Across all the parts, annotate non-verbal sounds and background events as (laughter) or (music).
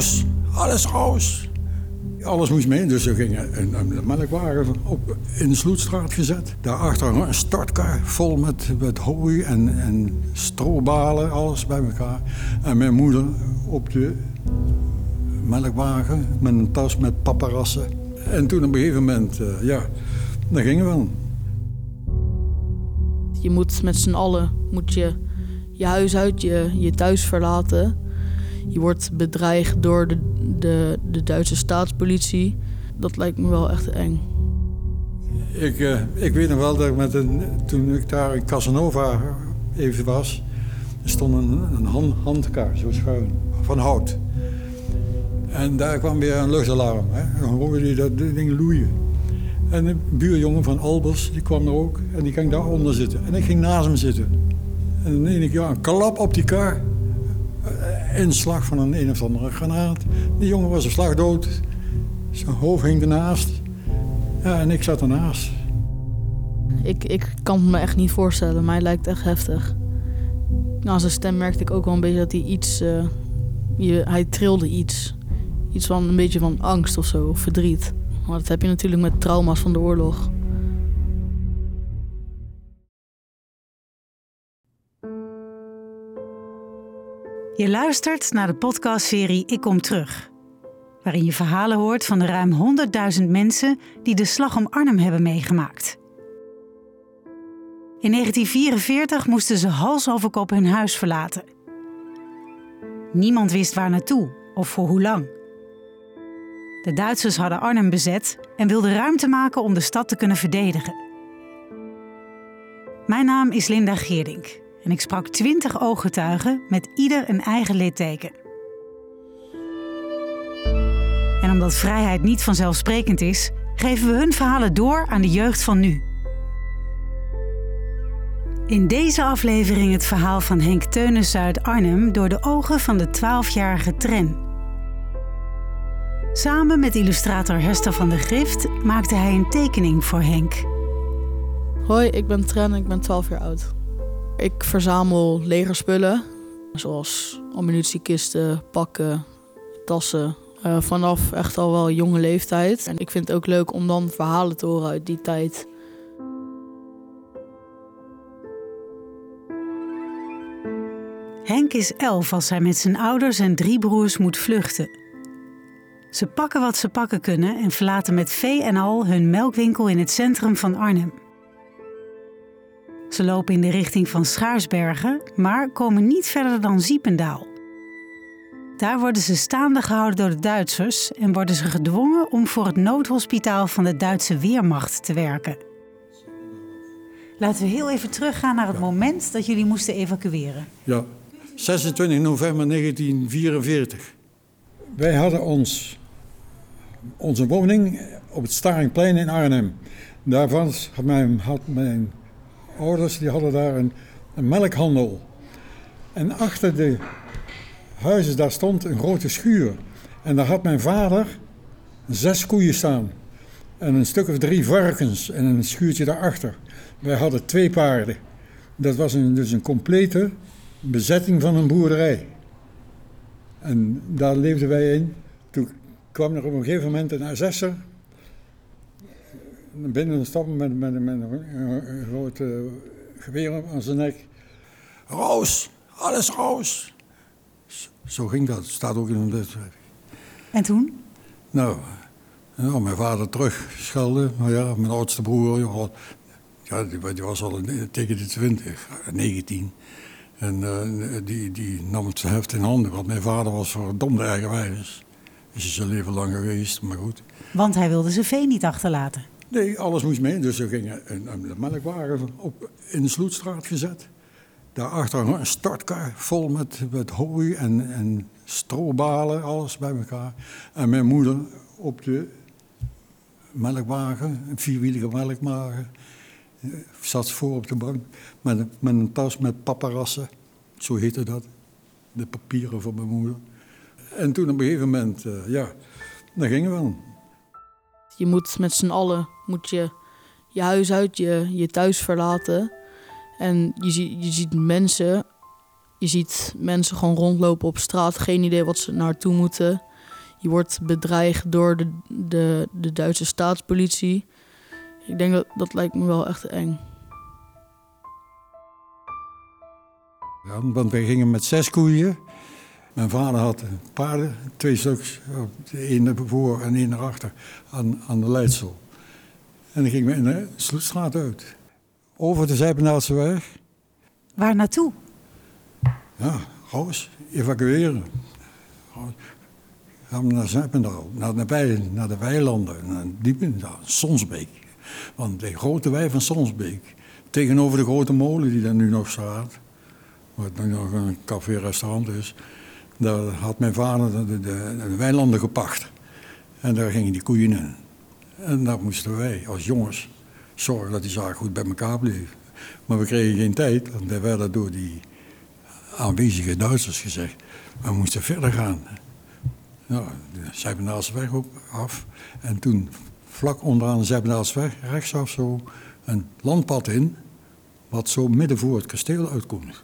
Roos, alles roos. Alles moest mee, dus er ging een, een melkwagen op, in de Sloetstraat gezet. Daarachter een startkar vol met, met hooi en, en strobalen, alles bij elkaar. En mijn moeder op de melkwagen met een tas met paparassen. En toen op een gegeven moment, uh, ja, dan gingen we. Je moet met z'n allen moet je, je huis uit, je, je thuis verlaten. Je wordt bedreigd door de, de, de Duitse staatspolitie. Dat lijkt me wel echt eng. Ik, uh, ik weet nog wel dat ik met een, toen ik daar in Casanova even was, er stond een, een hand, handkaart, zo schuin, van hout. En daar kwam weer een luchtalarm. Dan hoorde je dat ding loeien. En een buurjongen van Albers, die kwam er ook. En die ging daaronder zitten. En ik ging naast hem zitten. En dan deed ik ja, een klap op die kar. Inslag van een een of andere granaat. Die jongen was een slag dood. Zijn hoofd hing ernaast. En ik zat ernaast. Ik, ik kan het me echt niet voorstellen. Mij lijkt echt heftig. Na zijn stem merkte ik ook wel een beetje dat hij iets... Uh, je, hij trilde iets. Iets van een beetje van angst of zo, of verdriet. Maar dat heb je natuurlijk met trauma's van de oorlog. Je luistert naar de podcastserie Ik Kom Terug. Waarin je verhalen hoort van de ruim 100.000 mensen die de slag om Arnhem hebben meegemaakt. In 1944 moesten ze hals over kop hun huis verlaten. Niemand wist waar naartoe of voor hoe lang. De Duitsers hadden Arnhem bezet en wilden ruimte maken om de stad te kunnen verdedigen. Mijn naam is Linda Geerdink en ik sprak twintig ooggetuigen met ieder een eigen litteken. En omdat vrijheid niet vanzelfsprekend is, geven we hun verhalen door aan de jeugd van nu. In deze aflevering het verhaal van Henk Teunis uit Arnhem door de ogen van de 12-jarige Tren. Samen met illustrator Hester van der Grift maakte hij een tekening voor Henk. Hoi, ik ben Tren en ik ben 12 jaar oud. Ik verzamel legerspullen, zoals ammunitiekisten, pakken, tassen. Uh, vanaf echt al wel jonge leeftijd. En ik vind het ook leuk om dan verhalen te horen uit die tijd. Henk is elf als hij met zijn ouders en drie broers moet vluchten. Ze pakken wat ze pakken kunnen en verlaten met vee en al hun melkwinkel in het centrum van Arnhem. Ze lopen in de richting van Schaarsbergen, maar komen niet verder dan Ziependaal. Daar worden ze staande gehouden door de Duitsers en worden ze gedwongen om voor het noodhospitaal van de Duitse Weermacht te werken. Laten we heel even teruggaan naar het moment dat jullie moesten evacueren. Ja, 26 november 1944. Wij hadden ons onze woning op het Staringplein in Arnhem. Daarvan had mijn, had mijn ouders die hadden daar een, een melkhandel. En achter de huizen daar stond een grote schuur. En daar had mijn vader zes koeien staan. En een stuk of drie varkens en een schuurtje daarachter. Wij hadden twee paarden. Dat was dus een complete bezetting van een boerderij. En daar leefden wij in. Toen kwam er op een gegeven moment een SS'er binnen stappen met, met, met een groot geweer aan zijn nek. Roos, alles roos. Zo ging dat, staat ook in een. En toen? Nou, nou, mijn vader terug schelden. Maar ja, mijn oudste broer, ja, die, die was al tegen de 20, 19. En uh, die, die nam het heft in handen, want mijn vader was verdomde eigenwijs. Is zijn leven lang geweest, maar goed. Want hij wilde zijn vee niet achterlaten. Nee, alles moest mee. Dus er ging een, een melkwagen op, in de Sloetstraat gezet. Daarachter een startkar vol met, hooi en, en strobalen, alles bij elkaar. En mijn moeder op de melkwagen, een vierwielige melkwagen, eh, zat voor op de bank met, een tas met paparassen. Zo heette dat. De papieren van mijn moeder. En toen op een gegeven moment, uh, ja, dan gingen we. Je moet met z'n allen moet je, je huis uit, je, je thuis verlaten. En je, je ziet mensen, je ziet mensen gewoon rondlopen op straat, geen idee wat ze naartoe moeten. Je wordt bedreigd door de, de, de Duitse staatspolitie. Ik denk dat dat lijkt me wel echt eng. Ja, want wij gingen met zes koeien. Mijn vader had paarden, twee stuks, één naar voor en één naar achter, aan, aan de Leidsel. En dan gingen we in de Sloetstraat uit. Over de Zijpendaaldse weg. Waar naartoe? Ja, Roos, evacueren. Gaan we naar Zijpendaal, naar de, wei, naar de weilanden, naar Diependaal, Sonsbeek. Want de grote wei van Sonsbeek, tegenover de grote molen die daar nu nog staat, wat nu nog een café-restaurant is, daar had mijn vader de, de, de, weilanden gepacht. En daar gingen die koeien in. En daar moesten wij als jongens zorgen dat die zaak goed bij elkaar bleef. Maar we kregen geen tijd, want er werden door die aanwezige Duitsers gezegd, we moesten verder gaan. Nou, de Zijpendaalsweg op, af. En toen vlak onderaan de Zijpendaalsweg, rechtsaf zo, een landpad in, wat zo midden voor het kasteel uitkomt.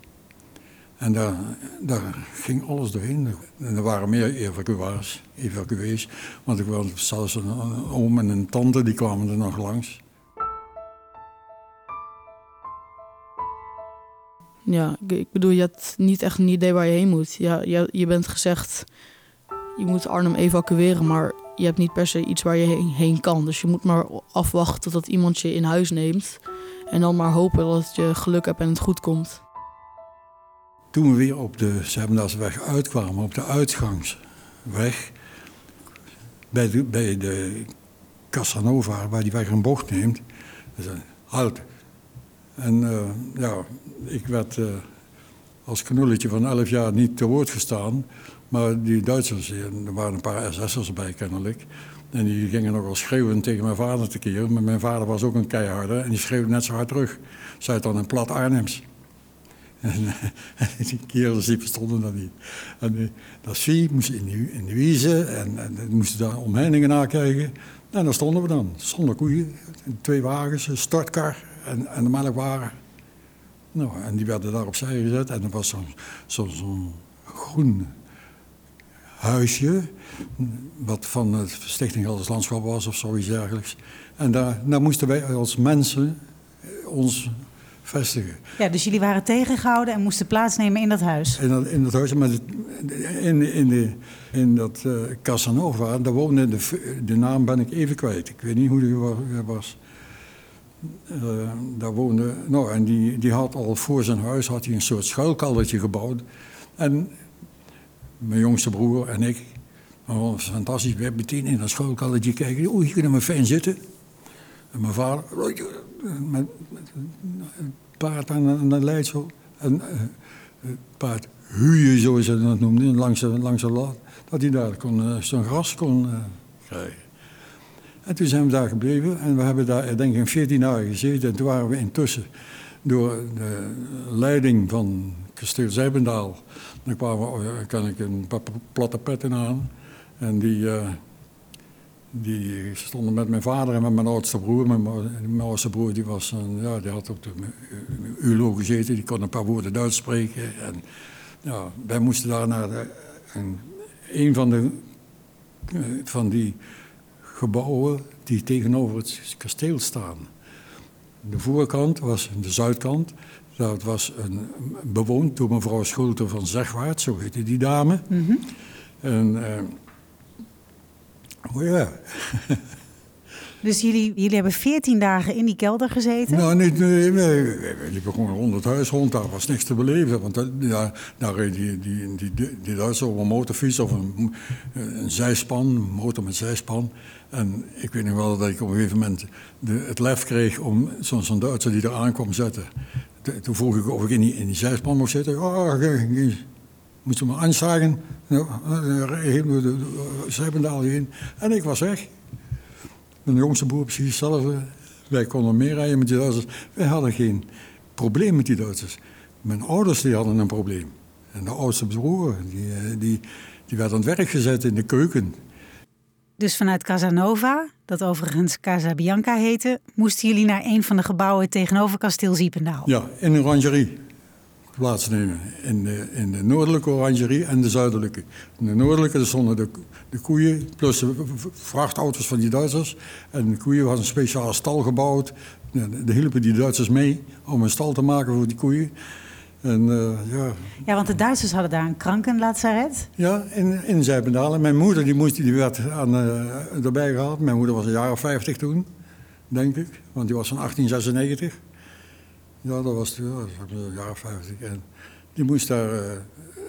En daar, daar ging alles doorheen. En er waren meer evacuaties, evacuees. Want ik was zelfs een, oom en een tante, die kwamen er nog langs. Ja, ik bedoel, je hebt niet echt een idee waar je heen moet. Ja, je, je bent gezegd, je moet Arnhem evacueren, maar je hebt niet per se iets waar je heen, heen kan. Dus je moet maar afwachten tot iemand je in huis neemt. En dan maar hopen dat je geluk hebt en het goed komt. Toen we weer op de Zebendaasweg uitkwamen, op de uitgangsweg, bij de, bij de Casanova, waar die weg een bocht neemt, zei halt. En uh, ja, ik werd uh, als knulletje van 11 jaar niet te woord gestaan, maar die Duitsers, er waren een paar SS'ers bij kennelijk, en die gingen nogal schreeuwen tegen mijn vader te keren. Maar mijn vader was ook een keiharde en die schreeuwde net zo hard terug. Zei dan een plat Arnhems. En, (laughs) die kerels die verstonden dat niet. En uh, dat zie moest in in de wiezen en, en moesten daar omheiningen nakijken. En daar stonden we dan, zonder koeien, twee wagens, een stortkar en, en de melkwagen. Nou, en die werden daar opzij gezet en er was zo'n zo, groen huisje, wat van de Stichting Gelders Landschap was of zoiets dergelijks. En daar moesten wij als mensen ons vestigen. Ja, dus jullie waren tegengehouden en moesten plaatsnemen in dat huis? In dat, in dat huis, maar in, in, de, in dat uh, Casanova, daar woonde, de, de naam ben ik even kwijt. Ik weet niet hoe die was. Uh, daar woonde, nou, en die, die had al voor zijn huis had hij een soort schuilkeldertje gebouwd. En mijn jongste broer en ik, dat was fantastisch, we meteen in dat schuilkeldertje kijken. Oeh, hier kunnen we fijn zitten. En mijn vader, met, een paard aan, de Leidsel. Een uh, paard huien, zoals ze dat noemden, langs langs de lat. Dat hij daar kon, zo'n gras kon krijgen. En toen zijn we daar gebleven en we hebben daar denk ik 14 dagen gezeten. En toen waren we intussen door de leiding van kasteel Zijbendaal. Dan kwamen, kan ik een paar platte petten aan. En die, die stonden met mijn vader en met mijn oudste broer. Mijn, mijn oudste broer die was, een, ja, die had op de ULO gezeten, die kon een paar woorden Duits spreken. En ja, wij moesten daar naar de, een, een van, de, eh, van die gebouwen die tegenover het kasteel staan. De voorkant was de zuidkant. Dat was een, bewoond door mevrouw Schulte van Zegwaard, zo heette die dame. Mm -hmm. En... Uh, Oh ja. (laughs) Dus jullie, jullie hebben veertien dagen in die kelder gezeten? Nou, niet, nee, nee. We liepen gewoon rond het huis rond. Daar was niks te beleven. Want daar, daar reed die, die, die, die Duitser op een motorfiets of een, een zijspan, een motor met zijspan. En ik weet nog wel dat ik op een gegeven moment de, het lef kreeg om zo'n zo Duitser die er aankwam zetten. Toen vroeg ik of ik in die, in die zijspan mocht zitten. Oh, Moest me aanzagen. Nou, Zijpendaal heen. En ik was weg. Mijn jongste broer precies hetzelfde. Wij konden meer rijden met die Duitsers. Wij hadden geen probleem met die Duitsers. Mijn ouders die hadden een probleem. En de oudste broer, die, eh, die, die werd aan het werk gezet in de keuken. Dus vanuit Casanova, dat overigens Casa Bianca heette, moesten jullie naar een van de gebouwen tegenover kasteel Ziependaal? Ja, in een orangerie. Plaatsnemen in de, in de noordelijke orangerie en de zuidelijke. In de noordelijke stonden de, de koeien plus de vrachtauto's van die Duitsers. En de koeien was een speciale stal gebouwd. Daar hielpen die Duitsers mee om een stal te maken voor die koeien. En, uh, ja. ja, want de Duitsers hadden daar een krankenlazaret. Ja, in, in Zijpendalen. Mijn moeder die moest, die werd aan, uh, erbij gehaald. Mijn moeder was een jaar of 50 toen, denk ik. Want die was van 1896. Ja, dat was ja, een jaar of 50. En die moest daar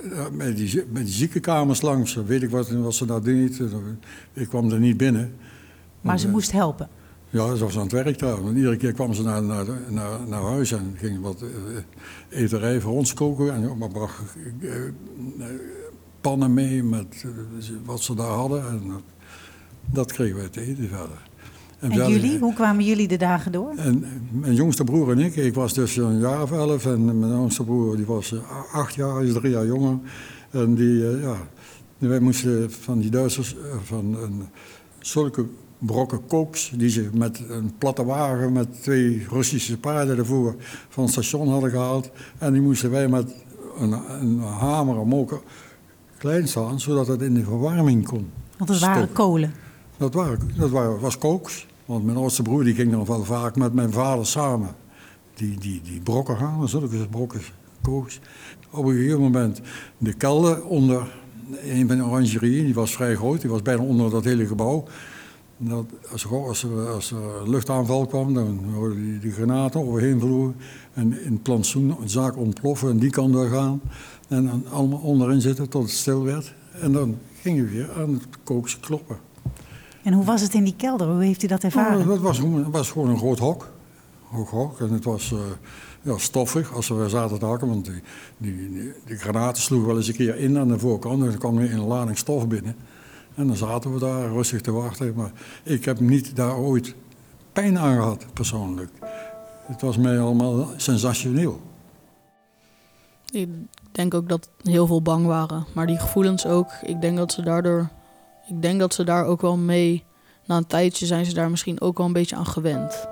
uh, met, die, met die ziekenkamers langs. Weet ik wat, wat ze daar deed. Ik kwam er niet binnen. Maar ze moest helpen? Ja, ze was aan het werk daar. Want iedere keer kwam ze naar, naar, naar, naar huis en ging wat uh, eterij voor ons koken. En maar bracht uh, pannen mee met wat ze daar hadden. En dat kregen wij te eten verder. En, en jullie, hoe kwamen jullie de dagen door? En, mijn jongste broer en ik, ik was dus een jaar of elf en mijn oudste broer die was acht jaar, is drie jaar jonger. En die, ja, wij moesten van die Duitsers, van een, zulke brokken kooks die ze met een platte wagen met twee Russische paarden ervoor van het station hadden gehaald. En die moesten wij met een, een hamer omhoog klein staan, zodat het in de verwarming kon. Want het waren kolen? Dat, waren, dat waren, was kooks. Want mijn oudste broer die ging dan wel vaak met mijn vader samen. Die, die, die brokken halen, zulke brokken kooks. Op een gegeven moment de kelder onder een van de orangerie, die was vrij groot, die was bijna onder dat hele gebouw. Dat, als, als, er, als luchtaanval kwam, dan hoorden die, die granaten overheen vlogen. En in het plantsoen een zaak ontploffen en die kant door gaan. En dan allemaal onderin zitten tot het stil werd. En dan gingen we weer aan het kookse kloppen. En hoe was het in die kelder? Hoe heeft u dat ervaren? Oh, dat was, was, gewoon een groot hok. Hoog hok. En het was uh, ja, stoffig als we zaten te hakken. Want die, die, die, die, granaten sloegen wel eens een keer in aan de voorkant. En dan kwam er een lading stof binnen. En dan zaten we daar rustig te wachten. Maar ik heb niet daar ooit pijn aan gehad, persoonlijk. Het was mij allemaal sensationeel. Ik denk ook dat heel veel bang waren. Maar die gevoelens ook. Ik denk dat ze daardoor. Ik denk dat ze daar ook wel mee. Na een tijdje zijn ze daar misschien ook wel een beetje aan gewend.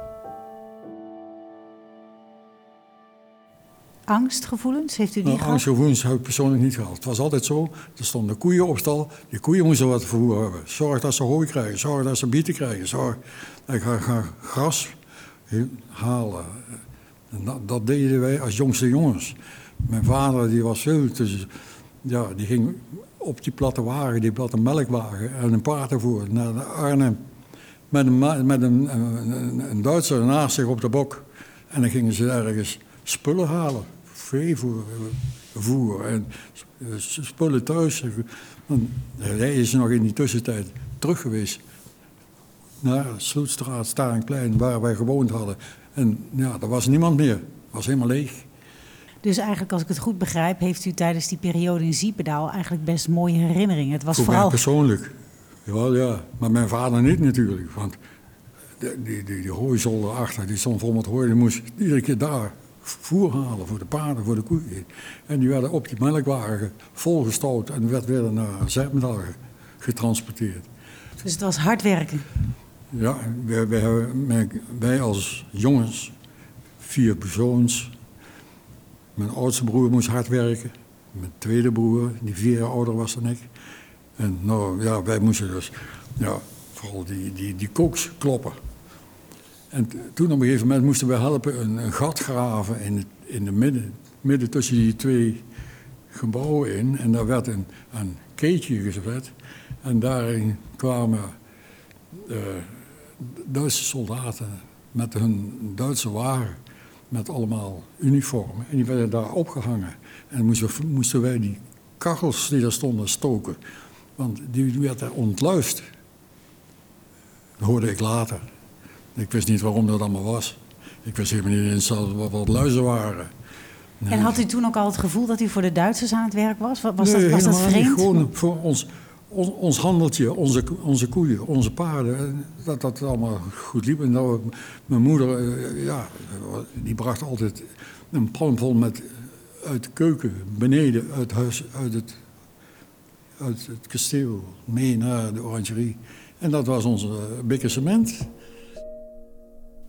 Angstgevoelens, heeft u die nou, gehad? Angstgevoelens heb ik persoonlijk niet gehad. Het was altijd zo, er stonden koeien op stal. Die koeien moesten wat vervoer hebben. Zorg dat ze hooi krijgen, zorg dat ze bieten krijgen. Zorg dat ik ga gras halen. En dat, dat, deden wij als jongste jongens. Mijn vader die was veel te... Ja, die ging op die platte wagen, die platte melkwagen en een paard ervoor naar Arnhem. Met een, met een, een, een Duitser naast zich op de bok. En dan gingen ze ergens spullen halen veevoer en spullen thuis. hij is nog in die tussentijd terug geweest naar Sloetstraat, Staringplein, waar wij gewoond hadden. En ja, er was niemand meer. Het was helemaal leeg. Dus eigenlijk, als ik het goed begrijp, heeft u tijdens die periode in Ziependaal eigenlijk best mooie herinneringen. Het was Voor vooral... mij persoonlijk. Ja, ja, maar mijn vader niet natuurlijk. Want die, die, die, die hooizolder achter, die stond vol met hooi. Die moest iedere keer daar voer halen voor de paarden, voor de koeien. En die werden op die melkwagen volgestouwd en werd weer naar Zijpendal getransporteerd. Dus het was hard werken? Ja, wij, wij, wij als jongens, vier persoons. Mijn oudste broer moest hard werken. Mijn tweede broer, die vier jaar ouder was dan ik. En nou ja, wij moesten dus ja, vooral die, die, die koks kloppen. En toen op een gegeven moment moesten we helpen een, gat graven in, het, in de midden, midden tussen die twee gebouwen in. En daar werd een, een keetje gezet. En daarin kwamen uh, Duitse soldaten met hun Duitse wagen. Met allemaal uniformen. En die werden daar opgehangen. En moesten, moesten wij die kachels die daar stonden stoken. Want die werd er ontluist. Dat hoorde ik later. Ik wist niet waarom dat allemaal was. Ik wist helemaal niet eens wat, wat luizen waren. En had u toen ook al het gevoel dat u voor de Duitsers aan het werk was? Was, dat, was dat vreemd? Niet. Gewoon voor ons, ons, handeltje, onze, onze koeien, onze paarden. Dat dat allemaal goed liep. En dat, mijn moeder, eh, ja, die bracht altijd een pan vol met uit de keuken, beneden, uit, huis, uit, het, uit het kasteel, mee naar de orangerie. En dat was onze bikke cement.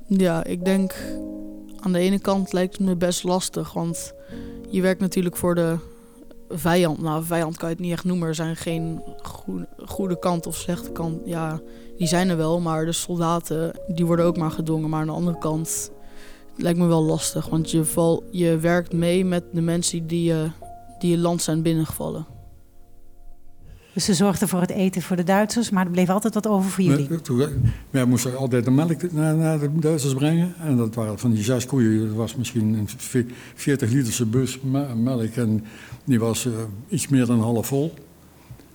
Ja, ik denk aan de ene kant lijkt het me best lastig, want je werkt natuurlijk voor de vijand. Nou, vijand kan je het niet echt noemen. Er zijn geen goede, kant of slechte kant. Ja, die zijn er wel, maar de soldaten die worden ook maar gedwongen. Maar aan de andere kant lijkt me wel lastig, want je, val, je werkt mee met de mensen die je, die je land zijn binnengevallen. Dus ze zorgden voor het eten voor de Duitsers, maar er bleef altijd wat over voor jullie. Wij moesten altijd de melk naar, de Duitsers brengen. En dat waren van die zes koeien, dat was misschien een 40 literse bus melk. En die was uh, iets meer dan half vol.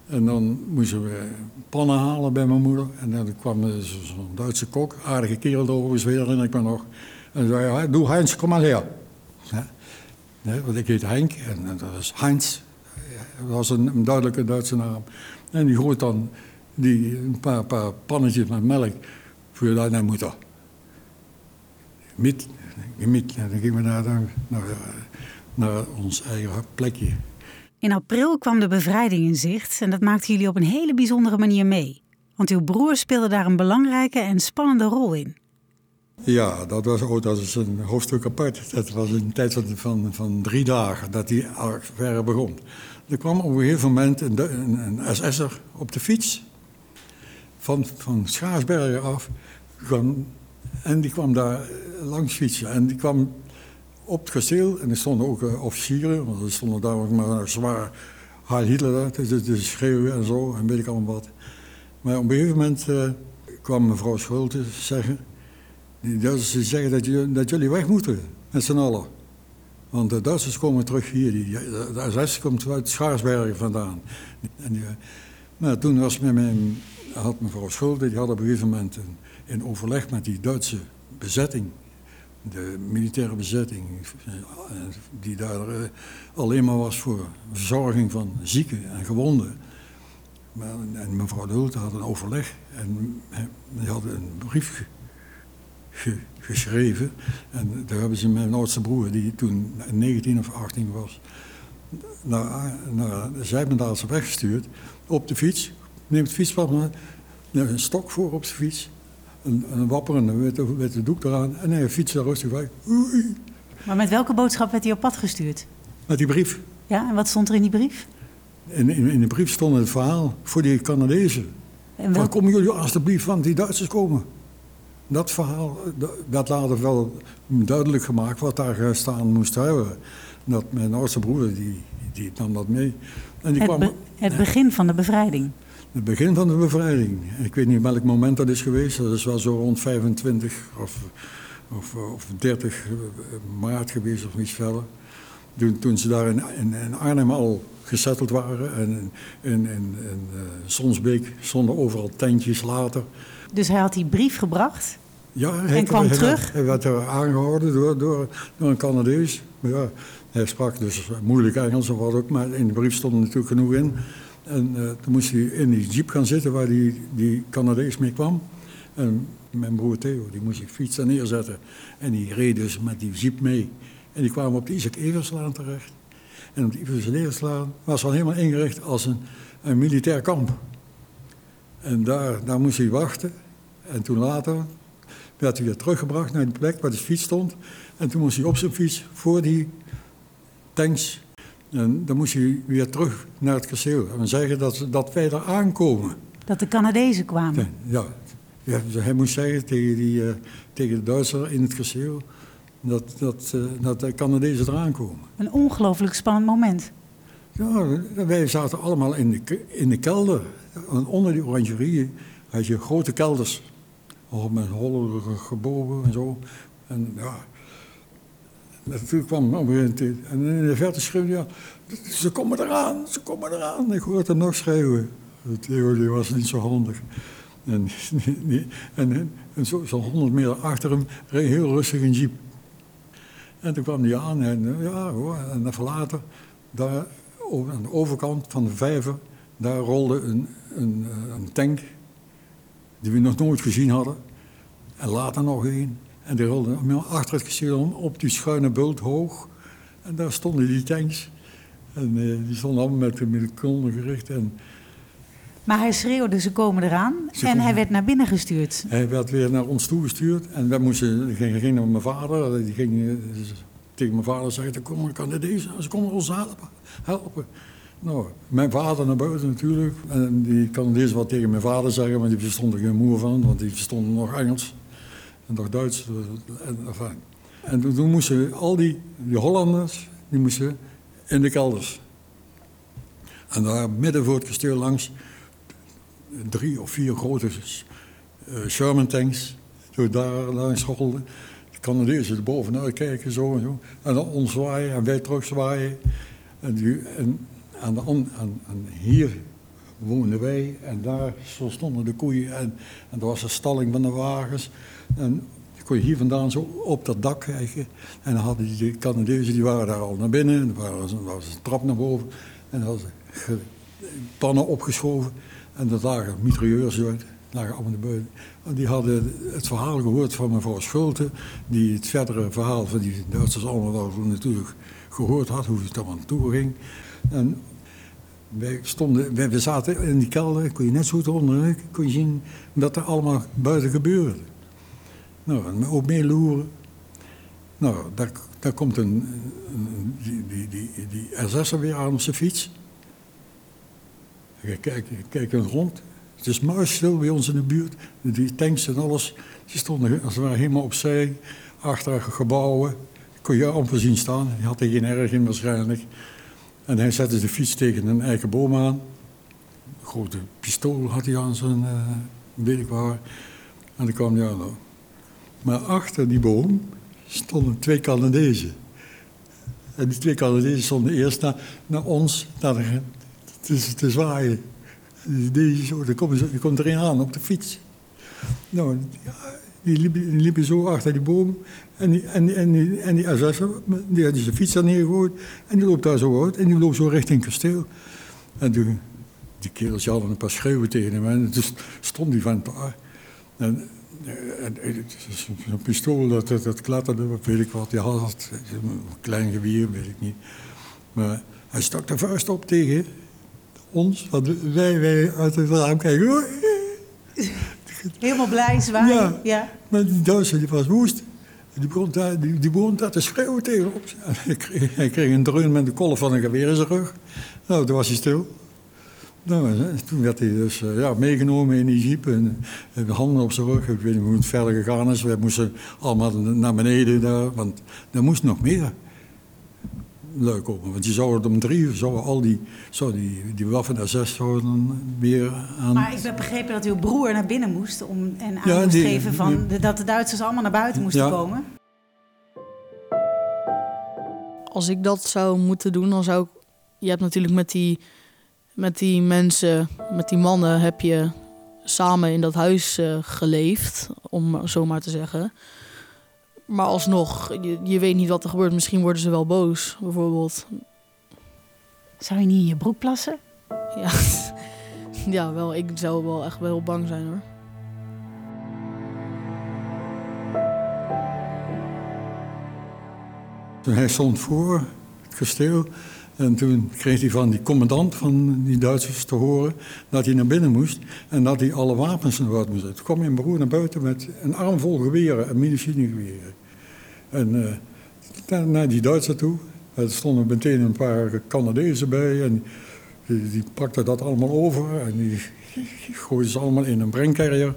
En dan moesten we pannen halen bij mijn moeder. En dan kwam zo'n Duitse kok, aardige kerel overigens weer, en ik ben nog. En zei, doe Heinz, kom maar her. Ja, want ik heet Henk en dat is Heinz. Dat was een, duidelijke Duitse naam. En die gooit dan die, een paar, paar pannetjes met melk voor je naar moeder. Met, met. En dan gingen we naar, naar, naar ons eigen plekje. In april kwam de bevrijding in zicht en dat maakten jullie op een hele bijzondere manier mee. Want uw broer speelde daar een belangrijke en spannende rol in. Ja, dat was ook dat is een hoofdstuk apart. Dat was een tijd van, van, van drie dagen dat die affaire begon. Er kwam op een gegeven moment een, een, een SS'er op de fiets van, van Schaarsbergen af. En die kwam daar langs fietsen. En die kwam op het kasteel en er stonden ook uh, officieren, want er stonden daar ook maar zwaar Heil Hitler te, schreeuwen en zo en weet ik allemaal wat. Maar op een gegeven moment uh, kwam mevrouw Schulte zeggen die Duitsers zeggen dat, jullie weg moeten, met z'n allen. Want de Duitsers komen terug hier. Die, de SS komt uit Schaarsbergen vandaan. En maar toen was met mijn, had mevrouw Schulte, die had op een gegeven moment een, in overleg met die Duitse bezetting, de militaire bezetting, die daar uh, alleen maar was voor verzorging van zieken en gewonden. En mevrouw de Hulte had een overleg en die had een brief geschreven. En daar hebben ze mijn oudste broer, die toen 19 of 18 was, naar, naar Zijbendaalse weggestuurd. Op de fiets. Neemt het fietspad maar, een stok voor op zijn fiets. Een, een wapperende witte, witte doek eraan. En hij fietst daar rustig weg. Oei. Maar met welke boodschap werd hij op pad gestuurd? Met die brief. Ja, en wat stond er in die brief? In, in, in de brief stond het verhaal voor die Canadezen. En. Van, komen jullie alstublieft, want die Duitsers komen dat verhaal werd later wel duidelijk gemaakt wat daar gestaan moest hebben. Dat mijn oudste broer, die, die nam dat mee. En die het, kwam, het begin van de bevrijding? Het begin van de bevrijding. Ik weet niet welk moment dat is geweest. Dat is wel zo rond 25 of, of, of 30 maart geweest of iets verder. Toen, toen ze daar in, in, Arnhem al gesetteld waren. En in, in, uh, Sonsbeek stonden overal tentjes later. Dus hij had die brief gebracht? Ja, hij, en kwam hij, terug? Hij werd er aangehouden door, door, door een Canadees. Ja, hij sprak dus moeilijk Engels of wat ook, maar in de brief stond natuurlijk genoeg in. En uh, toen moest hij in die jeep gaan zitten waar die, die Canadees mee kwam. En mijn broer Theo, die moest ik fietsen neerzetten. En die reed dus met die jeep mee. En die kwamen op de Isaac Everslaan terecht. En op de Isaac Everslaan was al helemaal ingericht als een, een militair kamp. En daar, daar moest hij wachten. En toen later werd hij weer teruggebracht naar de plek waar de fiets stond. En toen moest hij op zijn fiets voor die tanks. En dan moest hij weer terug naar het kasteel. En zeggen dat, dat wij daar aankomen. Dat de Canadezen kwamen? Ja. ja dus hij moest zeggen tegen, die, uh, tegen de Duitser in het kasteel... dat, dat, uh, dat de Canadezen eraan komen. Een ongelooflijk spannend moment. Ja, wij zaten allemaal in de, in de kelder. En onder die orangerie had je grote kelders met hollerige gebogen en zo. En ja, natuurlijk kwam op een En in de verte schreeuwde ja, ze komen eraan, ze komen eraan. Ik hoorde hem nog schreeuwen. Theo die was niet zo handig. (laughs) En, en, en zo, zo honderd meter achter hem reed heel rustig een jeep. En toen kwam hij aan en ja, en even later, daar aan de overkant van de vijver, daar rolde een, een, een tank die we nog nooit gezien hadden. En later nog één. En die rolde achter het kasteel op die schuine bult hoog. En daar stonden die tanks. En uh, die stonden allemaal met, met de gericht. En, maar hij schreeuwde, ze komen eraan. en hij werd naar binnen gestuurd. Hij werd weer naar ons toegestuurd. En wij moesten, ging, ging naar mijn vader. Die ging uh, tegen mijn vader zeggen, dan komen Canadezen, ze komen ons helpen. helpen. Nou, mijn vader naar buiten natuurlijk. En die kan deze wat tegen mijn vader zeggen, maar die verstond er geen moer van, want die verstonden nog Engels en nog Duits. En, enfin. en toen, moesten al die, die Hollanders, die moesten in de kelders. En daar midden voor het kasteel langs drie of vier grote uh, Sherman tanks, zo daar langs scholden. De Canadezen er bovenuit kijken zo en zo. En dan ons zwaaien en wij terug zwaaien. En, die, en aan de, aan, aan hier woonden wij en daar stonden de koeien en, en er was een stalling van de wagens. En kon je hier vandaan zo op dat dak kijken. En dan hadden die Canadezen, die waren daar al naar binnen. En er was, een trap naar boven. En dan hadden ze pannen opgeschoven. En dat lagen mitrailleurs uit, lagen allemaal naar buiten. En die hadden het verhaal gehoord van mevrouw Schulte, die het verdere verhaal van die Duitsers allemaal wel natuurlijk gehoord had, hoe het allemaal toe ging. En wij, stonden, we zaten in die kelder, kon je net zo goed onder, kon je zien dat er allemaal buiten gebeurde. Nou, ook meeloeren. Nou, daar, daar komt een, die, die, die, die SS'er weer aan op zijn fiets. Kijk, kijk rond. Het is muisstil bij ons in de buurt. Die tanks en alles, die stonden als het ware helemaal opzij. Achter gebouwen. Kon je amper zien staan. Hij had er geen erg in waarschijnlijk. En hij zette de fiets tegen een eigen boom aan. Een grote pistool had hij aan zijn, uh, weet ik waar. En dan kwam hij aan. Maar achter die boom stonden twee Canadezen. En die twee Canadezen stonden eerst naar, naar ons, naar de, te, te zwaaien. Deze zo, dan komt, komt erin aan op de fiets. Nou, die liepen, liepen zo achter die boom. En die, en, en, die, en die die had zijn fiets daar neergegooid. En die loopt daar zo uit. En die loopt zo richting het kasteel. En toen, die kerels hadden een paar schreeuwen tegen hem. En toen stond die van daar. En, en, zo'n pistool, dat, dat, dat klatterde, weet ik wat. Die had een klein geweer, weet ik niet. Maar hij stak de vuist op tegen ons, want wij, wij uit het raam kijken. Helemaal blij, zwaar. Ja, ja, maar die Duitser die was woest. Die begon, daar, die, die begon daar te schreeuwen tegen ons. Hij kreeg, hij kreeg een dreun met de kolf van een geweer in zijn rug. Nou, toen was hij stil. Nou, toen werd hij dus uh, ja, meegenomen in die jeep en, en handen op zijn rug. Ik weet niet hoe het verder gegaan is. We moesten allemaal naar beneden daar, want er moest nog meer leuk komen. Want je zou het om drie zou al die, zou die, die waffen SS zouden weer aan. Maar ik heb begrepen dat uw broer naar binnen moest om, en aan ja, moest geven van, dat de Duitsers allemaal naar buiten moesten komen. Als ik dat zou moeten doen, dan zou ik. Je hebt natuurlijk met die, met die mensen, met die mannen, heb je samen in dat huis uh, geleefd, om zo maar te zeggen. Maar alsnog, je, je weet niet wat er gebeurt. Misschien worden ze wel boos, bijvoorbeeld. Zou je niet in je broek plassen? Ja, (laughs) ja wel. Ik zou wel echt wel bang zijn hoor. Hij stond voor het kasteel en toen kreeg hij van die commandant van die Duitsers te horen dat hij naar binnen moest en dat hij alle wapens naar buiten moest. Toen kwam mijn broer naar buiten met een arm vol geweren en medicine-geweren. En uh, naar die Duitsers toe. Er stonden meteen een paar Canadezen bij en die, die pakten dat allemaal over en die gooiden ze allemaal in een brengcarrier.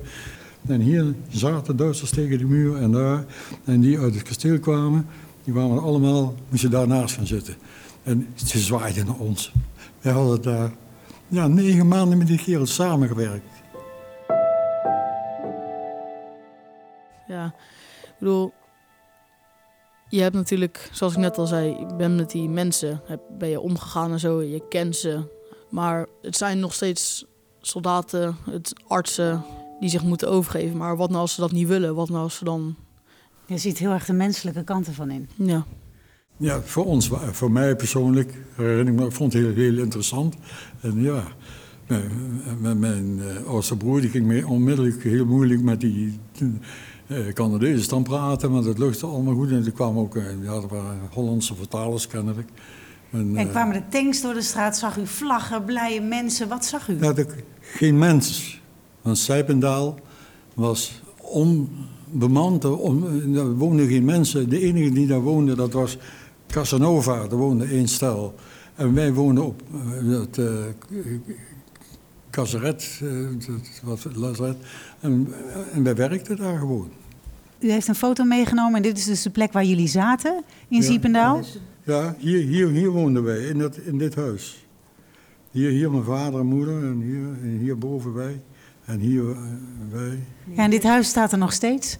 En hier zaten Duitsers tegen de muur en daar. En die uit het kasteel kwamen, die waren allemaal, moesten daarnaast gaan zitten. En ze zwaaiden naar ons. We hadden daar ja, negen maanden met die kerel samengewerkt. Ja, ik bedoel, je hebt natuurlijk, zoals ik net al zei, ik ben met die mensen, ben je omgegaan en zo, je kent ze. Maar het zijn nog steeds soldaten, het artsen die zich moeten overgeven. Maar wat nou als ze dat niet willen? Wat nou als ze dan... Je ziet heel erg de menselijke kanten van in. Ja. Ja, voor ons, voor mij persoonlijk, ik vond het heel, heel interessant. En ja, mijn, mijn eh, oudste broer die ging mee onmiddellijk heel moeilijk met die uh, Canadezen dan praten, maar dat lukte allemaal goed. En er kwamen ook, uh, ja, er waren Hollandse vertalers kennelijk. En, en kwamen de tanks door de straat, zag u vlaggen, blije mensen, wat zag u? Ja, de, geen mens. Want Sijpendaal was on, bemand. Om, er woonden geen mensen. De enige die daar woonde, dat was Casanova. Daar woonde één stel. En wij woonden op het uh, Caseret, wat lazaret. En, en wij werkten daar gewoon. U heeft een foto meegenomen en dit is dus de plek waar jullie zaten in Ja. Ziependaal. Ja, hier, hier, hier woonden wij, in, dat, in dit huis. Hier, hier mijn vader en moeder en hier, en hier boven wij. En hier eh, wij. Ja, en dit huis staat er nog steeds.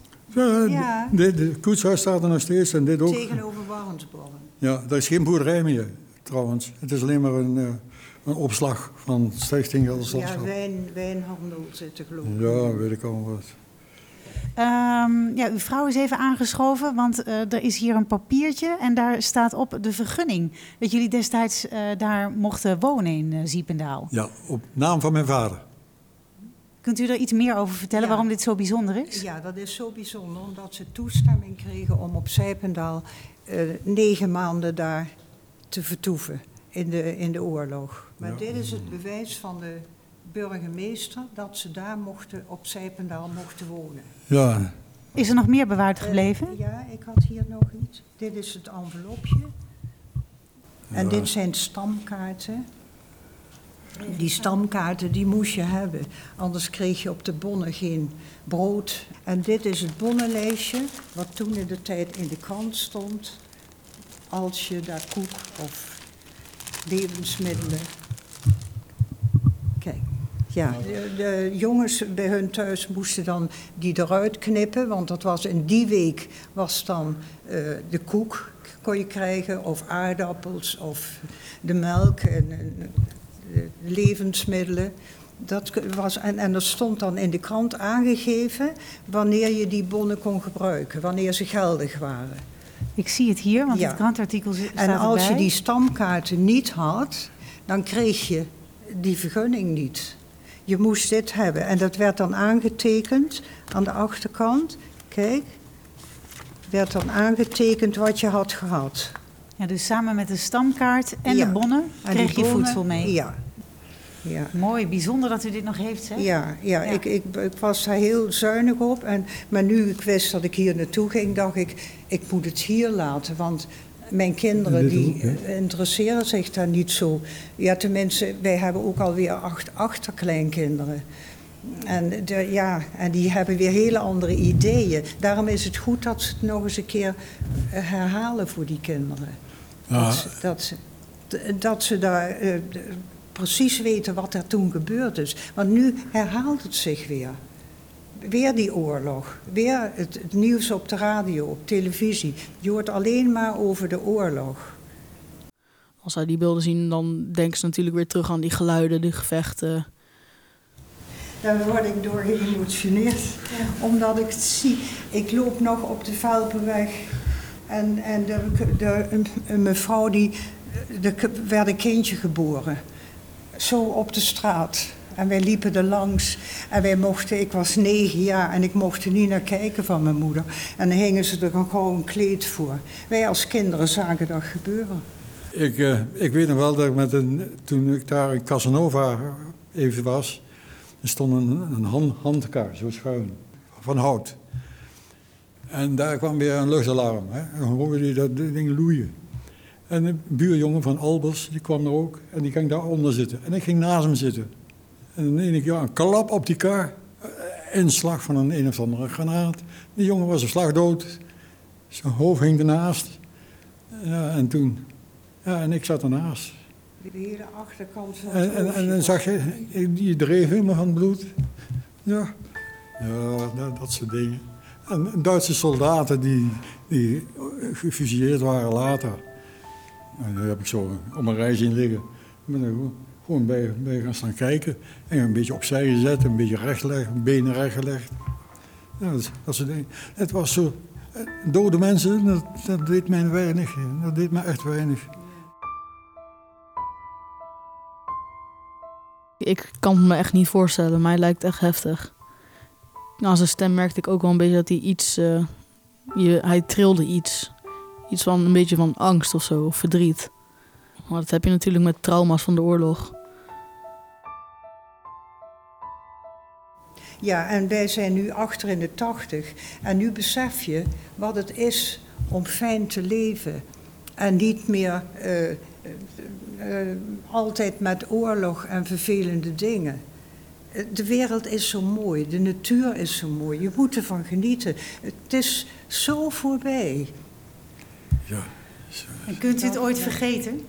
Ja, de koetshuis staat er nog steeds en dit ook. Tegenover Warrensborn. Ja, er is geen boerderij meer trouwens. Het is alleen maar een, eh, een opslag van Stichting Ja, Gelderstadschap. wijn, wijnhandel zitten geloof ik. Ja, weet ik al wat. Ehm, ja, uw vrouw is even aangeschoven, want eh, er is hier een papiertje en daar staat op de vergunning. Dat jullie destijds eh, daar mochten wonen in eh, Ziependaal. Ja, op naam van mijn vader. Kunt u er iets meer over vertellen Ja. waarom dit zo bijzonder is? Ja, dat is zo bijzonder, omdat ze toestemming kregen om op Zijpendaal eh, negen maanden daar te vertoeven in de, in de oorlog. Maar Ja. dit is het bewijs van de burgemeester dat ze daar mochten, op Zijpendaal mochten wonen. Ja, Is er nog meer bewaard gebleven? Eh, ja, ik had hier nog iets. Dit is het envelopje. En Ja. dit zijn stamkaarten. Die stamkaarten die moest je hebben, anders kreeg je op de bonnen geen brood. En dit is het bonnenlijstje, wat toen in de tijd in de krant stond. Als je daar koek of levensmiddelen. Kijk, ja, de, jongens bij hun thuis moesten dan die eruit knippen, want dat was in die week was dan eh, de koek kon je krijgen, of aardappels, of de melk en, de levensmiddelen. Dat was, en, en er stond dan in de krant aangegeven wanneer je die bonnen kon gebruiken, wanneer ze geldig waren. Ik zie het hier, want Ja. het krantartikel staat En als je erbij. die stamkaarten niet had, dan kreeg je die vergunning niet. Je moest dit hebben. En dat werd dan aangetekend aan de achterkant. Kijk, werd dan aangetekend wat je had gehad. Ja, dus samen met de stamkaart en Ja. de bonnen En kreeg je bonnen- voedsel mee. Ja. Ja. Mooi, bijzonder dat u dit nog heeft, hè? Ja, ja, Ja. Ik, ik, ik was daar heel zuinig op. En, maar nu ik wist dat ik hier naartoe ging, dacht ik, ik moet het hier laten. Want mijn kinderen die ook, interesseren zich daar niet zo. Ja, tenminste, wij hebben ook alweer acht achterkleinkinderen. En, de, ja, en die hebben weer hele andere ideeën. Daarom is het goed dat ze het nog eens een keer eh, herhalen voor die kinderen. Dat, ze- dat, ze, dat ze daar eh, precies weten wat er toen gebeurd is. Want nu herhaalt het zich weer. Weer die oorlog. Weer het, het nieuws op de radio, op televisie. Je hoort alleen maar over de oorlog. Als zij die beelden zien, dan denken ze natuurlijk weer terug aan die geluiden, die gevechten. Daar word ik door geëmotioneerd. Omdat ik het zie. Ik loop nog op de Velpenweg. En, en de, de, een, een mevrouw die. Er werd een kindje geboren. Zo op de straat. En wij liepen er langs. En wij mochten, ik was negen jaar en ik mocht er niet naar kijken van mijn moeder. En dan hingen ze er gewoon een kleed voor. Wij als kinderen zagen dat gebeuren. Ik, eh, ik weet nog wel dat ik met een, toen ik daar in Casanova even was, er stond een, een hand, zo schuin, van hout. En daar kwam weer een luchtalarm. Hè? En dan hoorde je dat ding loeien. En een buurjongen van Albers, die kwam er ook en die ging daaronder zitten. En ik ging naast hem zitten. En dan deed ik ja, een klap op die kar, eh, inslag van een een of andere granaat. Die jongen was een slag dood, zijn hoofd hing ernaast. Ja, en toen, ja, en ik zat ernaast. De hele achterkant van En, en, dan zag je, die dreef helemaal van bloed. Ja, ja dat, dat soort dingen. En Duitse soldaten die, die gefusilleerd waren later. En daar heb ik zo op een rij zien liggen. Ik ben gewoon- bij, bij gaan staan kijken. En een beetje opzij gezet, een beetje recht leggen, benen recht gelegd. Ja, dat, dat soort. Het was zo, eh, dode mensen, dat, dat deed mij weinig. Dat deed mij echt weinig. Ik kan het me echt niet voorstellen. Mij lijkt echt heftig. Aan zijn stem merkte ik ook wel een beetje dat hij iets... eh, hij trilde iets. Iets van een beetje van angst of zo, of verdriet. Maar dat heb je natuurlijk met trauma's van de oorlog. Ja, en wij zijn nu achter in de tachtig. En nu besef je wat het is om fijn te leven. En niet meer eh, eh, eh, altijd met oorlog en vervelende dingen. De wereld is zo mooi, de natuur is zo mooi. Je moet ervan genieten. Het is zo voorbij. Ja. En kunt u het ooit vergeten?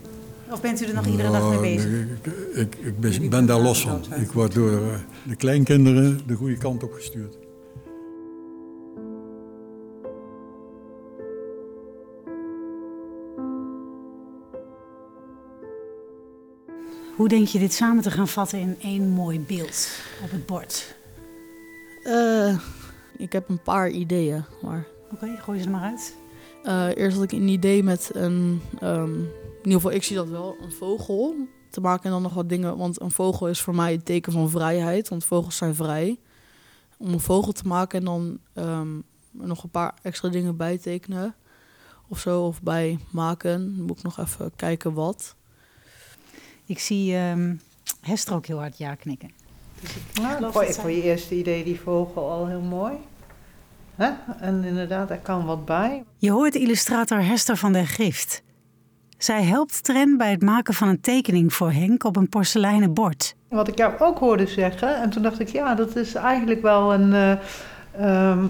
Of bent u er nog iedere dag mee Nou, bezig? Ik, ik, ik ben, ben daar los van. Ik word door eh, de kleinkinderen de goede kant op gestuurd. Hoe denk je dit samen te gaan vatten in één mooi beeld op het bord? Eh, ik heb een paar ideeën, maar Oké, gooi ze er maar uit. Eh, eerst had ik een idee met een, ehm, in ieder geval ik zie dat wel, een vogel te maken en dan nog wat dingen, want een vogel is voor mij het teken van vrijheid, want vogels zijn vrij. Om een vogel te maken en dan ehm, nog een paar extra dingen bij tekenen of zo, of bij maken. Dan moet ik nog even kijken wat. Ik zie ehm, Hester ook heel hard ja knikken. Dus ik Nou, zij- vond je eerste idee, die vogel, al heel mooi. Hè? En inderdaad, er kan wat bij. Je hoort illustrator Hester van der Grift. Zij helpt Tren bij het maken van een tekening voor Henk op een porseleinen bord. Wat ik jou ook hoorde zeggen, en toen dacht ik, ja, dat is eigenlijk wel een, eh, ehm,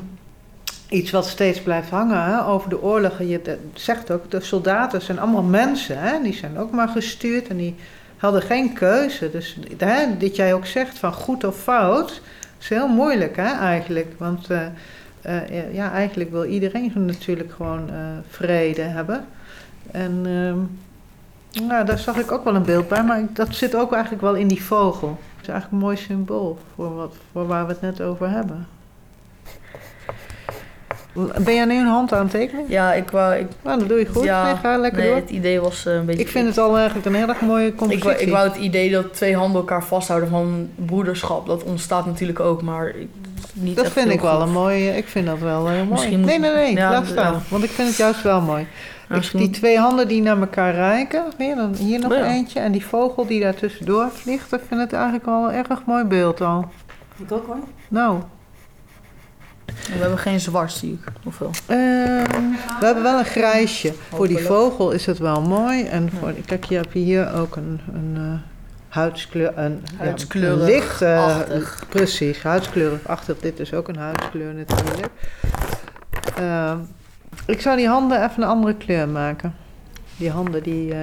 iets wat steeds blijft hangen hè, over de oorlogen. Je de- zegt ook, de soldaten zijn allemaal mensen, hè, die zijn ook maar gestuurd en die hadden geen keuze. Dus hè, dit jij ook zegt van goed of fout, is heel moeilijk hè, eigenlijk. Want eh, eh, ja, eigenlijk wil iedereen natuurlijk gewoon eh, vrede hebben. En ehm, nou, daar zag ik ook wel een beeld bij, maar ik- dat zit ook eigenlijk wel in die vogel. Het is eigenlijk een mooi symbool voor, wat, voor waar we het net over hebben. Ben jij nu een hand aan het tekenen? Ja, ik wou. Ik, Nou, dat doe je goed. Ja, ga lekker nee, door. het idee was eh, een beetje. Ik vind het al eigenlijk een heel erg mooie Ik compositie. wou, ik wou het idee dat twee handen elkaar vasthouden van broederschap, dat ontstaat natuurlijk ook, maar ik- niet dat vind ik wel goed. een mooie. Ik vind dat wel heel mooi. Misschien moet- Nee, nee, nee. ja, laat staan. ja. Want ik vind het juist wel mooi. Ik, die twee handen die naar elkaar reiken. Weer dan hier nog Oh ja. eentje. En die vogel die daar tussendoor vliegt. Ik vind het eigenlijk wel een erg mooi beeld al. Ik ook hoor. Nou, We hebben geen zwart, zie ik. Of wel? Ehm, we hebben wel een grijsje. Voor die vogel is het wel mooi. En voor, kijk, je hebt hier ook een, een eh, huidskleur. Een, ja, Huidskleurig een licht, eh, achtig. Precies, huidskleurig-achtig. Dit is ook een huidskleur natuurlijk. Ehm, ik zou die handen even een andere kleur maken. Die handen die, eh,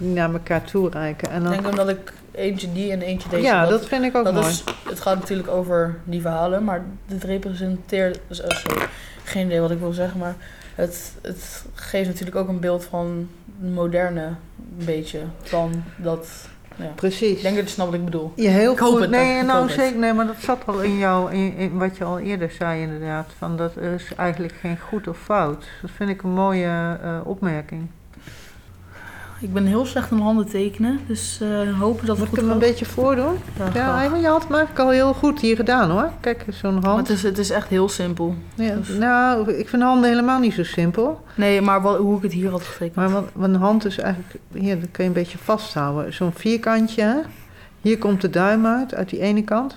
die naar elkaar toe reiken. En Ik dan, denk omdat ik eentje die en eentje deze. ja, dat vind ik ook dat mooi. is, het gaat natuurlijk over die verhalen, maar dit representeert. dus, sorry, geen idee wat ik wil zeggen, maar het, het geeft natuurlijk ook een beeld van de moderne, een beetje. Van dat. Ja. Precies. Ik denk dat je snapt wat ik bedoel. Ja, heel Ik hoop goed. het, nee, nou zeker. Nee, maar dat zat al in jou, in, in wat je al eerder zei inderdaad. Van dat is eigenlijk geen goed of fout. Dat vind ik een mooie eh, opmerking. Ik ben heel slecht in handen tekenen, dus eh hopen dat het Moet ik goed hem een beetje voordoen? Ja, Ja, je had het eigenlijk al heel goed hier gedaan hoor. Kijk, zo'n Maar hand. het is, het is echt heel simpel. Ja, dus- nou, ik vind handen helemaal niet zo simpel. Nee, maar wat, hoe ik het hier had getekend. Maar wat, wat een hand is eigenlijk, hier, dat kun je een beetje vasthouden. Zo'n vierkantje, hè? Hier komt de duim uit, uit die ene kant.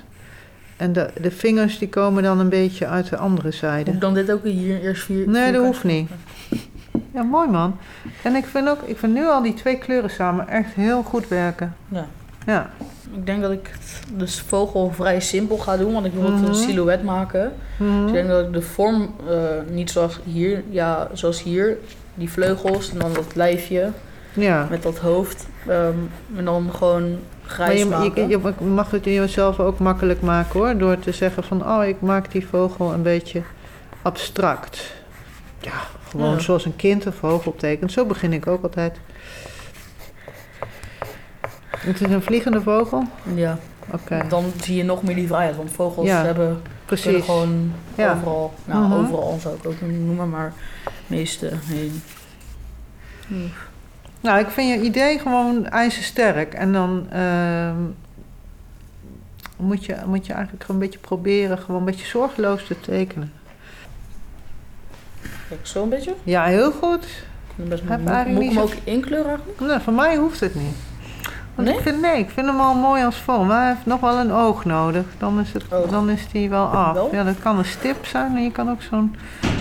En de, de vingers die komen dan een beetje uit de andere zijde. Moet ik dan dit ook hier eerst vier Nee, dat hoeft niet. maken? Ja, mooi man. En ik vind ook, ik vind nu al die twee kleuren samen echt heel goed werken. Ja. Ja, Ik denk dat ik het dus vogel vrij simpel ga doen, want ik wil het Mhm. een silhouet maken. Mhm. Dus ik denk dat ik de vorm eh, niet zoals hier, ja, zoals hier, die vleugels en dan dat lijfje ja. met dat hoofd. ehm, en dan gewoon Maar grijs je, maken. je, je mag het jezelf ook makkelijk maken hoor. Door te zeggen van, oh ik maak die vogel een beetje abstract. Ja, gewoon Ja. zoals een kind een vogel tekent. Zo begin ik ook altijd. Het is een vliegende vogel? Ja, Oké, dan zie je nog meer die vrijheid, want vogels Ja, hebben precies. gewoon Ja. overal, nou Mhm. overal zou ik ook noemen, maar meeste heen. Nou, ik vind je idee gewoon ijzersterk. En dan ehm, moet, je, moet je eigenlijk gewoon een beetje proberen, gewoon een beetje zorgeloos te tekenen. Kijk, zo een beetje. Ja, heel goed. Best, Heb moet, moet ik hem ook inkleuren eigenlijk? Nou, voor mij hoeft het niet. Want Nee? Ik vind, nee, ik vind hem al mooi als vorm. Maar hij heeft nog wel een oog nodig. Dan is, het, Oog. dan is die wel af. Wel? Ja, dat kan een stip zijn. En je kan ook zo'n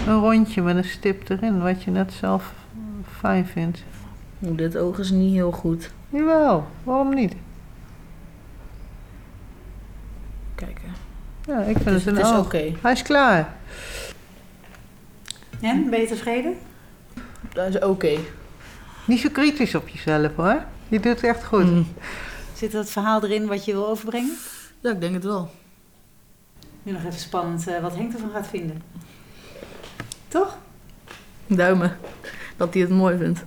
een rondje met een stip erin. Wat je net zelf fijn vindt. Dit oog is niet heel goed. Jawel, waarom niet? Kijken. Ja, ik vind Het het, is, een het is oog. oké. Hij is klaar. En, ben je tevreden? Dat is oké. Niet zo kritisch op jezelf hoor. Je doet het echt goed. Mm. Zit dat verhaal erin wat je wil overbrengen? Ja, ik denk het wel. Nu nog even spannend eh, wat Henk ervan gaat vinden. Toch? Duimen. Dat hij het mooi vindt.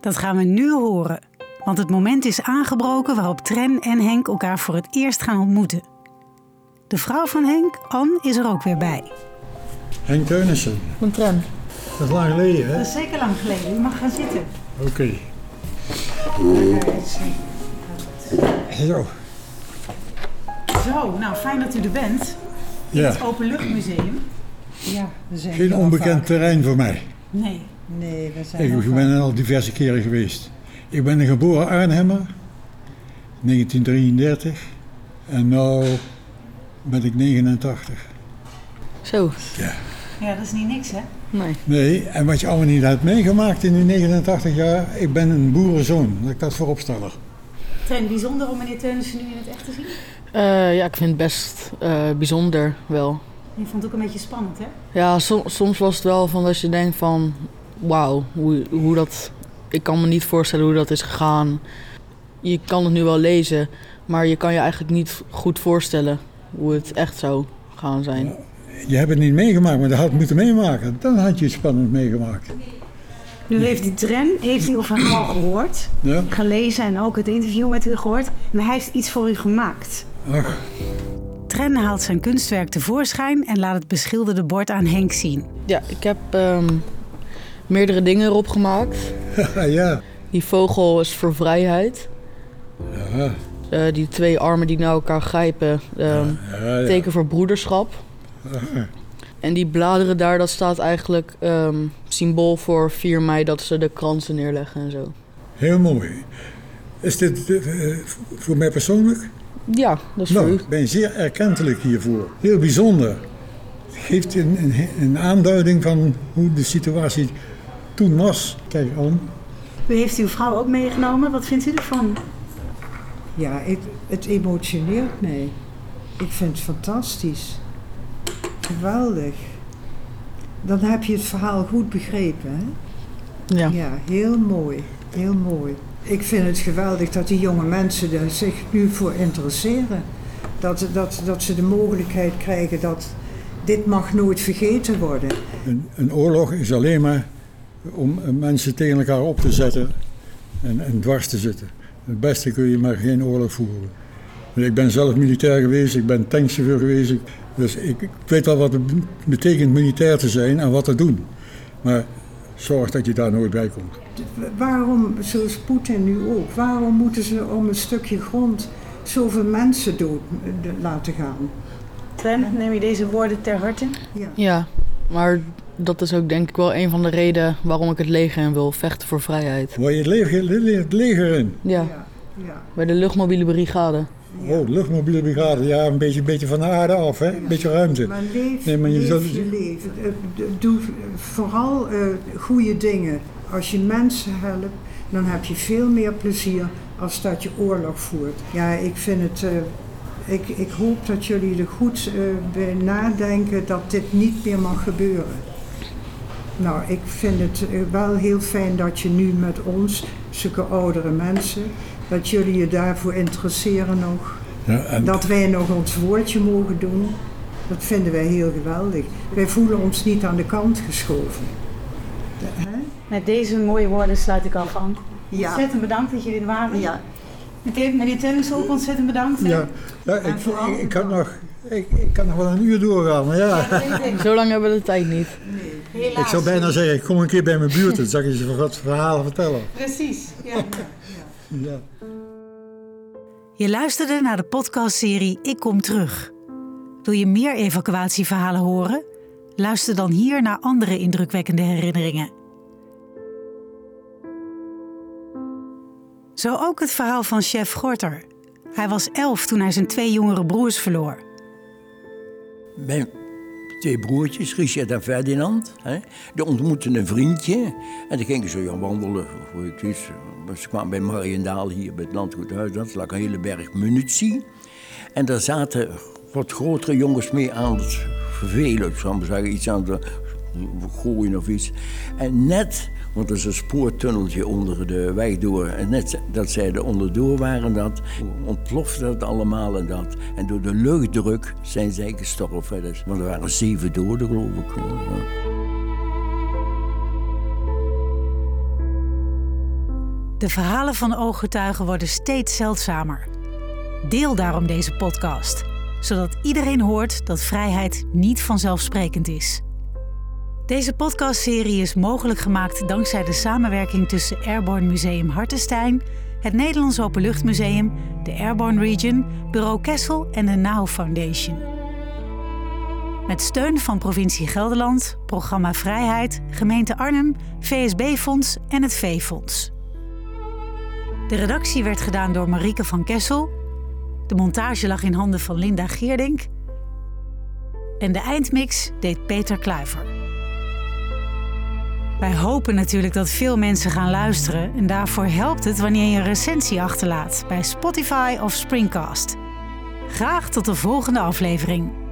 Dat gaan we nu horen. Want het moment is aangebroken waarop Tren en Henk elkaar voor het eerst gaan ontmoeten. De vrouw van Henk, Anne, is er ook weer bij. Henk Teunissen. Een tram. Dat is lang geleden, hè? is zeker lang geleden. U mag gaan zitten. Oké. Zo. Zo, nou fijn dat u er bent. Ja, Het Openluchtmuseum. Ja, we zijn geen onbekend vaak- terrein voor mij. Nee. Nee, we zijn Ik heel ben er al diverse keren geweest. Ik ben een geboren Arnhemmer, 1933. En nu ben ik 89. Zo. Ja, dat is niet niks, hè? Nee. Nee, en wat je allemaal niet hebt meegemaakt in die 89 jaar, ik ben een boerenzoon, dat ik dat voorop stel. Tren, bijzonder om meneer Teunissen nu in het echt te zien. Eh, ja, ik vind het best eh, bijzonder wel. Je vond het ook een beetje spannend, hè? Ja, som- soms was het wel van dat je denkt van... Wauw, hoe, hoe dat... Ik kan me niet voorstellen hoe dat is gegaan. Je kan het nu wel lezen, maar je kan je eigenlijk niet goed voorstellen hoe het echt zou gaan zijn. Je hebt het niet meegemaakt, maar dat had moeten meemaken. Dan had je het spannend meegemaakt. Nu heeft die Tren, heeft u van hem al gehoord, Ja? gelezen en ook het interview met u gehoord. En hij heeft iets voor u gemaakt. Ach, Tren haalt zijn kunstwerk tevoorschijn en laat het beschilderde bord aan Henk zien. Ja, ik heb ehm, meerdere dingen erop gemaakt. (laughs) ja. Die vogel is voor vrijheid. Ja, Eh, die twee armen die naar elkaar grijpen, ehm, ja, ja. teken voor broederschap. En die bladeren daar, dat staat eigenlijk ehm, symbool voor 4 mei dat ze de kransen neerleggen en zo. Heel mooi. Is dit eh, voor mij persoonlijk? Ja, dat is Nou, voor u. ik ben zeer erkentelijk hiervoor. Heel bijzonder. Het geeft een, een, een aanduiding van hoe de situatie toen was. Kijk aan. U heeft uw vrouw ook meegenomen. Wat vindt u ervan? Ja, het, het emotioneert mij. Ik vind het fantastisch. Geweldig. Dan heb je het verhaal goed begrepen, hè? Ja. Ja, heel mooi. Heel mooi. Ik vind het geweldig dat die jonge mensen er zich nu voor interesseren. Dat, dat, dat ze de mogelijkheid krijgen dat dit mag nooit vergeten worden. Een, een oorlog is alleen maar om eh, mensen tegen elkaar op te zetten en, en dwars te zitten. Het beste kun je maar geen oorlog voeren. Ik ben zelf militair geweest, ik ben tankchauffeur geweest. Dus ik, ik weet wel wat het betekent militair te zijn en wat te doen. Maar zorg dat je daar nooit bij komt. Waarom, zoals Poetin nu ook, waarom moeten ze om een stukje grond zoveel mensen dood eh, laten gaan? Tren, neem je deze woorden ter harte? Ja. ja, maar dat is ook denk ik wel een van de redenen waarom ik het leger in wil. Vechten voor vrijheid. Waar je het leger, het leger in. Ja, Ja, ja. bij de luchtmobiele brigade. Oh, de luchtmobiele brigade, ja, een beetje, een beetje van de aarde af, hè? een beetje ruimte. Maar leef, Nee, maar je leef zou- je leven. Eh, d- Doe vooral eh, goede dingen. Als je mensen helpt, dan heb je veel meer plezier als dat je oorlog voert. Ja, ik vind het... eh, ik, ik hoop dat jullie er goed eh, bij nadenken dat dit niet meer mag gebeuren. Nou, ik vind het eh, wel heel fijn dat je nu met ons, zulke oudere mensen, dat jullie je daarvoor interesseren nog. Ja, en Dat wij nog ons woordje mogen doen, dat vinden wij heel geweldig. Wij voelen ons niet aan de kant geschoven. De- hè? Met deze mooie woorden sluit ik af aan. Ja. Ontzettend bedankt dat jullie er waren. Ja. Meneer, meneer Teunissen ook ontzettend bedankt. hè? Ja, ik, ik, ik kan nog, ik, ik kan nog wel een uur doorgaan, maar ja. Zo lang hebben we de tijd niet. Helaas. Ik zou bijna zeggen, ik kom een keer bij mijn buurt, dan zal ik je wat verhalen vertellen. Precies. Ja. Ja. Je luisterde naar de podcastserie Ik Kom Terug. Wil je meer evacuatieverhalen horen? Luister dan hier naar andere indrukwekkende herinneringen. Zo ook het verhaal van chef Gorter. Hij was elf toen hij zijn twee jongere broers verloor. Mijn twee broertjes, Richard en Ferdinand, hè, die ontmoetten een vriendje. En dan gingen ja, wandelen. Of ik wist, ze kwamen bij Mariendaal hier bij het landgoedhuis. Dat lag een hele berg munitie. En daar zaten wat grotere jongens mee aan het vervelen. Ik zou maar zeggen, iets aan het gooien of iets. En net, want er is een spoortunneltje onder de weg door. En net dat zij er onderdoor waren, dat ontplofte het allemaal en dat. En door de luchtdruk zijn zij gestorven. Dus, want er waren zeven doden, geloof ik. De verhalen van ooggetuigen worden steeds zeldzamer. Deel daarom deze podcast, zodat iedereen hoort dat vrijheid niet vanzelfsprekend is. Deze podcastserie is mogelijk gemaakt dankzij de samenwerking tussen Airborne Museum Hartenstein, het Nederlands Openluchtmuseum, de Airborne Region, Bureau Kessel en de NOW Foundation. Met steun van provincie Gelderland, Programma Vrijheid, gemeente Arnhem, VSB-fonds en het V-fonds. De redactie werd gedaan door Marieke van Kessel. De montage lag in handen van Linda Geerdink. En de eindmix deed Peter Kluiver. Wij hopen natuurlijk dat veel mensen gaan luisteren en daarvoor helpt het wanneer je een recensie achterlaat bij Spotify of Springcast. Graag tot de volgende aflevering.